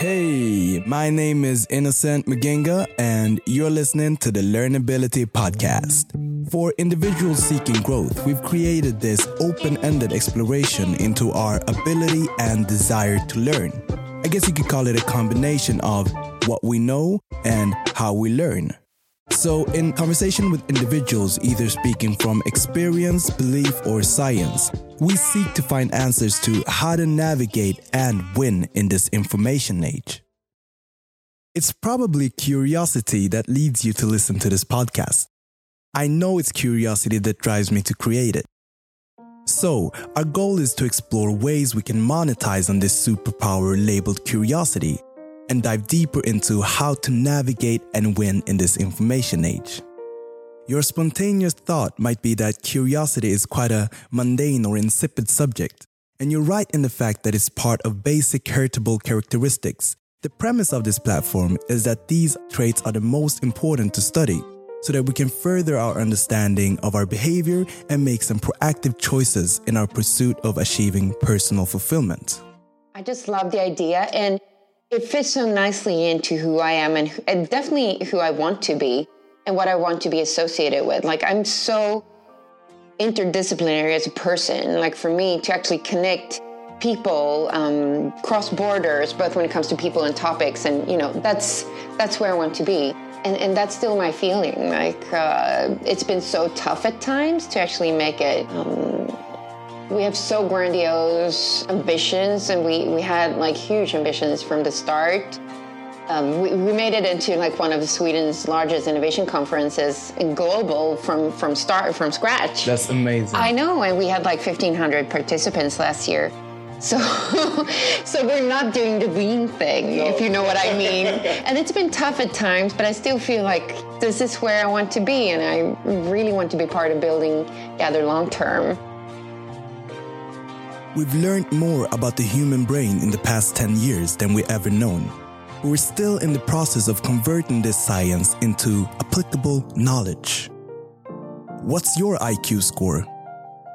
Hey, my name is Innocent Mugenga, and you're listening to the Learnability Podcast. For individuals seeking growth, we've created this open ended exploration into our ability and desire to learn. I guess you could call it a combination of what we know and how we learn. So, in conversation with individuals either speaking from experience, belief, or science, we seek to find answers to how to navigate and win in this information age. It's probably curiosity that leads you to listen to this podcast. I know it's curiosity that drives me to create it. So, our goal is to explore ways we can monetize on this superpower labeled curiosity and dive deeper into how to navigate and win in this information age. Your spontaneous thought might be that curiosity is quite a mundane or insipid subject, and you're right in the fact that it's part of basic heritable characteristics. The premise of this platform is that these traits are the most important to study so that we can further our understanding of our behavior and make some proactive choices in our pursuit of achieving personal fulfillment. I just love the idea and it fits so nicely into who I am and, and definitely who I want to be and what I want to be associated with. Like I'm so interdisciplinary as a person. Like for me to actually connect people um, cross borders, both when it comes to people and topics, and you know that's that's where I want to be. And, and that's still my feeling. Like uh, it's been so tough at times to actually make it. Um, we have so grandiose ambitions, and we, we had like huge ambitions from the start. Um, we, we, made it into like one of Sweden's largest innovation conferences global from from start from scratch. That's amazing. I know, and we had like 1,500 participants last year. So, so we're not doing the lean thing, no. if you know what I mean. and it's been tough at times, but I still feel like this is where I want to be, and I really want to be part of building Gather long term. We've learned more about the human brain in the past 10 years than we ever known. We're still in the process of converting this science into applicable knowledge. What's your IQ score?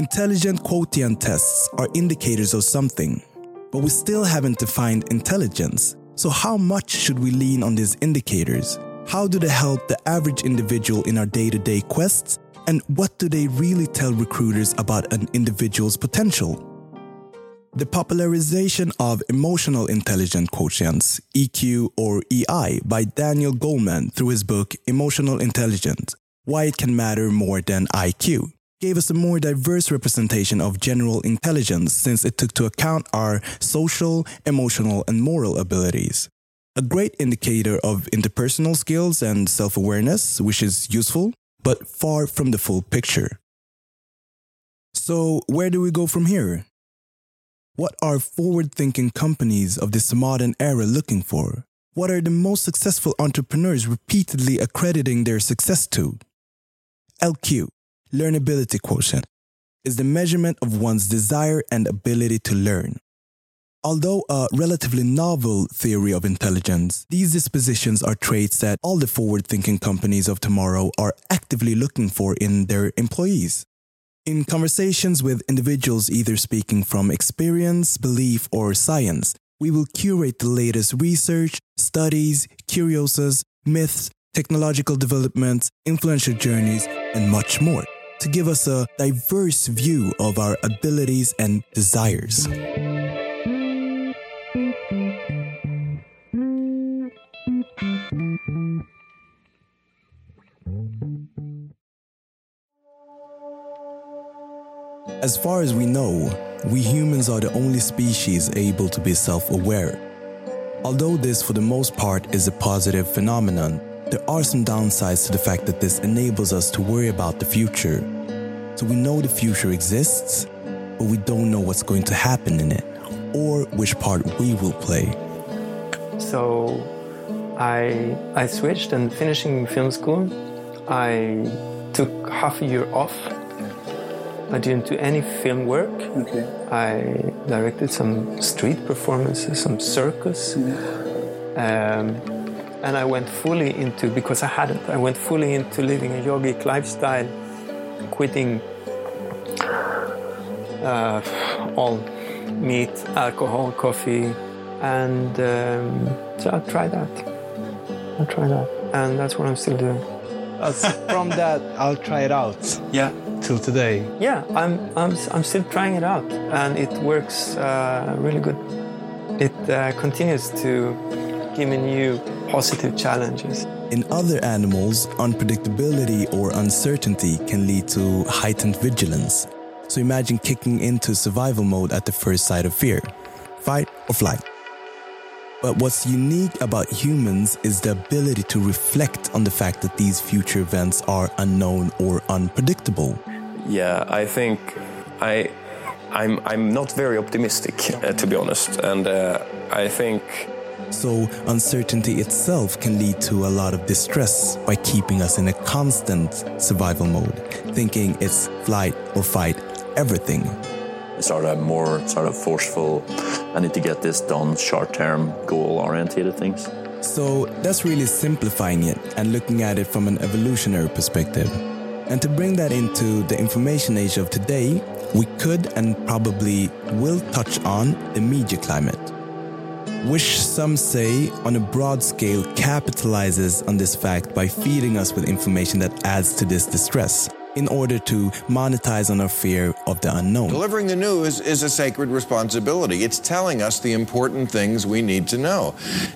Intelligent quotient tests are indicators of something, but we still haven't defined intelligence. So, how much should we lean on these indicators? How do they help the average individual in our day to day quests? And what do they really tell recruiters about an individual's potential? The popularization of emotional intelligence quotients, EQ or EI, by Daniel Goleman through his book Emotional Intelligence Why It Can Matter More Than IQ gave us a more diverse representation of general intelligence since it took to account our social, emotional, and moral abilities. A great indicator of interpersonal skills and self awareness, which is useful, but far from the full picture. So, where do we go from here? What are forward thinking companies of this modern era looking for? What are the most successful entrepreneurs repeatedly accrediting their success to? LQ, learnability quotient, is the measurement of one's desire and ability to learn. Although a relatively novel theory of intelligence, these dispositions are traits that all the forward thinking companies of tomorrow are actively looking for in their employees. In conversations with individuals either speaking from experience, belief, or science, we will curate the latest research, studies, curiosities, myths, technological developments, influential journeys, and much more to give us a diverse view of our abilities and desires. As far as we know, we humans are the only species able to be self aware. Although this, for the most part, is a positive phenomenon, there are some downsides to the fact that this enables us to worry about the future. So we know the future exists, but we don't know what's going to happen in it or which part we will play. So I, I switched and finishing film school, I took half a year off I didn't do any film work. Okay. I directed some street performances, some circus. Um, and I went fully into, because I hadn't, I went fully into living a yogic lifestyle, quitting uh, all meat, alcohol, coffee, And um, so I'll try that. I'll try that. And that's what I'm still doing. from that, I'll try it out. Yeah. Till today. Yeah, I'm, I'm, I'm still trying it out. And it works uh, really good. It uh, continues to give me new positive challenges. In other animals, unpredictability or uncertainty can lead to heightened vigilance. So imagine kicking into survival mode at the first sight of fear fight or flight. But what's unique about humans is the ability to reflect on the fact that these future events are unknown or unpredictable. Yeah, I think I, I'm, I'm not very optimistic, uh, to be honest. And uh, I think So, uncertainty itself can lead to a lot of distress by keeping us in a constant survival mode, thinking it's flight or fight everything. sort of more sort of forceful. I need to get this done, short-term, goal-oriented things. So, that's really simplifying it and looking at it from an evolutionary perspective. And to bring that into the information age of today, we could and probably will touch on the media climate which some say on a broad scale capitalizes on this fact by feeding us with information that adds to this distress in order to monetize on our fear of the unknown. Delivering the news is a sacred responsibility. It's telling us the important things we need to know.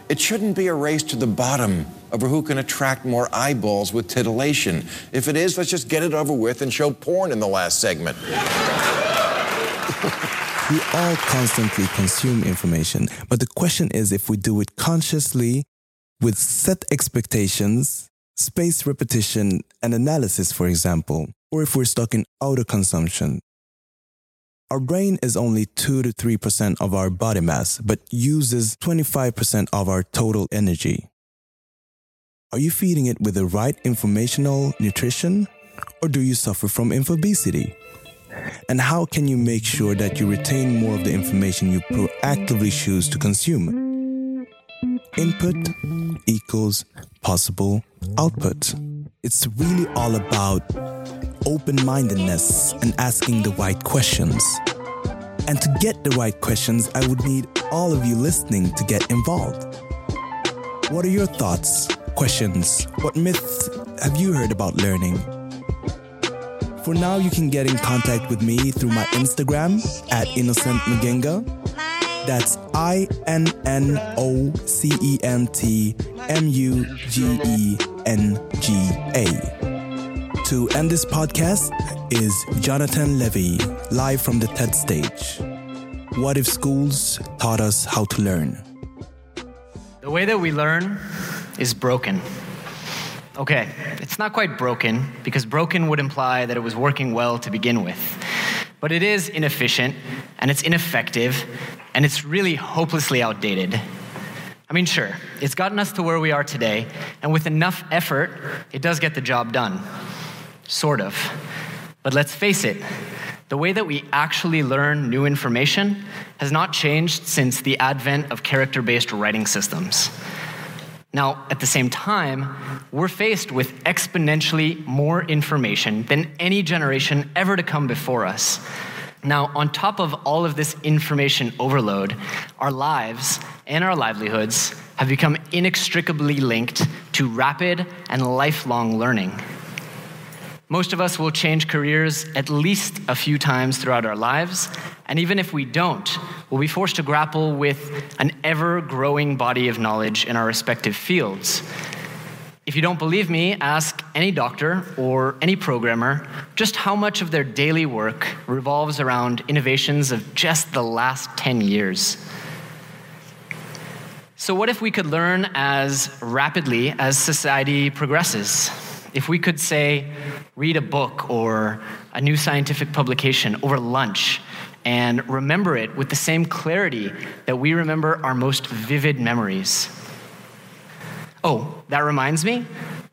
It shouldn't be a race to the bottom over who can attract more eyeballs with titillation. If it is, let's just get it over with and show porn in the last segment. We all constantly consume information, but the question is if we do it consciously with set expectations, spaced repetition, and analysis, for example, or if we're stuck in auto consumption. Our brain is only 2 to 3% of our body mass, but uses 25% of our total energy. Are you feeding it with the right informational nutrition, or do you suffer from infobesity? And how can you make sure that you retain more of the information you proactively choose to consume? Input equals possible output. It's really all about open mindedness and asking the right questions. And to get the right questions, I would need all of you listening to get involved. What are your thoughts, questions? What myths have you heard about learning? For now, you can get in contact with me through my Instagram at Innocent Mugenga. That's I N N O C E N T M U G E N G A. To end this podcast is Jonathan Levi, live from the TED stage. What if schools taught us how to learn? The way that we learn is broken. Okay, it's not quite broken because broken would imply that it was working well to begin with. But it is inefficient and it's ineffective and it's really hopelessly outdated. I mean, sure, it's gotten us to where we are today, and with enough effort, it does get the job done. Sort of. But let's face it, the way that we actually learn new information has not changed since the advent of character based writing systems. Now, at the same time, we're faced with exponentially more information than any generation ever to come before us. Now, on top of all of this information overload, our lives and our livelihoods have become inextricably linked to rapid and lifelong learning. Most of us will change careers at least a few times throughout our lives, and even if we don't, we'll be forced to grapple with an ever growing body of knowledge in our respective fields. If you don't believe me, ask any doctor or any programmer just how much of their daily work revolves around innovations of just the last 10 years. So, what if we could learn as rapidly as society progresses? If we could say, read a book or a new scientific publication over lunch and remember it with the same clarity that we remember our most vivid memories. Oh, that reminds me.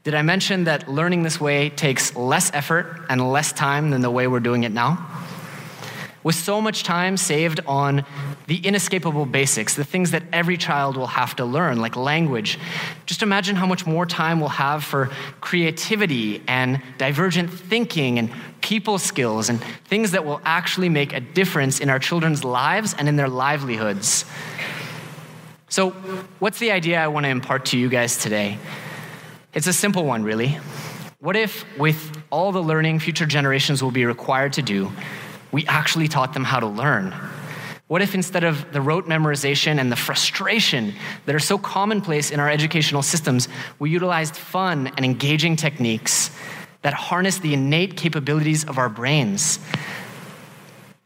Did I mention that learning this way takes less effort and less time than the way we're doing it now? With so much time saved on the inescapable basics, the things that every child will have to learn, like language, just imagine how much more time we'll have for creativity and divergent thinking and people skills and things that will actually make a difference in our children's lives and in their livelihoods. So, what's the idea I want to impart to you guys today? It's a simple one, really. What if, with all the learning future generations will be required to do, we actually taught them how to learn? What if instead of the rote memorization and the frustration that are so commonplace in our educational systems, we utilized fun and engaging techniques that harness the innate capabilities of our brains?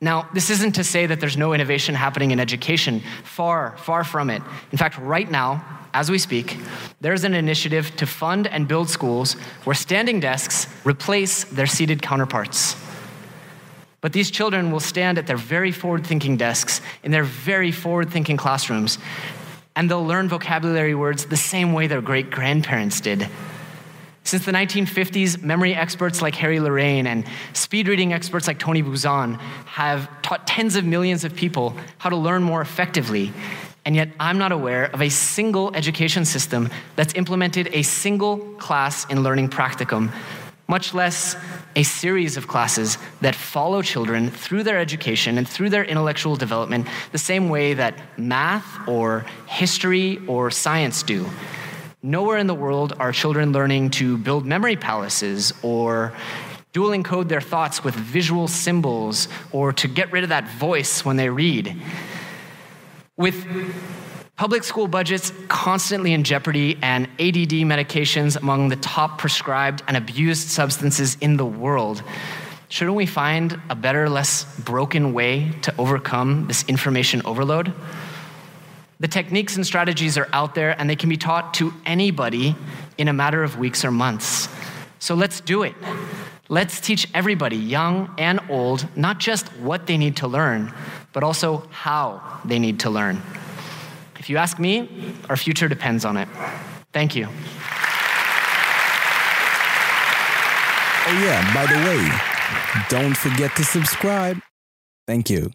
Now, this isn't to say that there's no innovation happening in education. Far, far from it. In fact, right now, as we speak, there's an initiative to fund and build schools where standing desks replace their seated counterparts. But these children will stand at their very forward thinking desks in their very forward thinking classrooms, and they'll learn vocabulary words the same way their great grandparents did. Since the 1950s, memory experts like Harry Lorayne and speed reading experts like Tony Buzan have taught tens of millions of people how to learn more effectively. And yet, I'm not aware of a single education system that's implemented a single class in learning practicum, much less a series of classes that follow children through their education and through their intellectual development the same way that math or history or science do. Nowhere in the world are children learning to build memory palaces or dual encode their thoughts with visual symbols or to get rid of that voice when they read. With public school budgets constantly in jeopardy and ADD medications among the top prescribed and abused substances in the world, shouldn't we find a better, less broken way to overcome this information overload? The techniques and strategies are out there and they can be taught to anybody in a matter of weeks or months. So let's do it. Let's teach everybody, young and old, not just what they need to learn, but also how they need to learn. If you ask me, our future depends on it. Thank you. Oh, yeah, by the way, don't forget to subscribe. Thank you.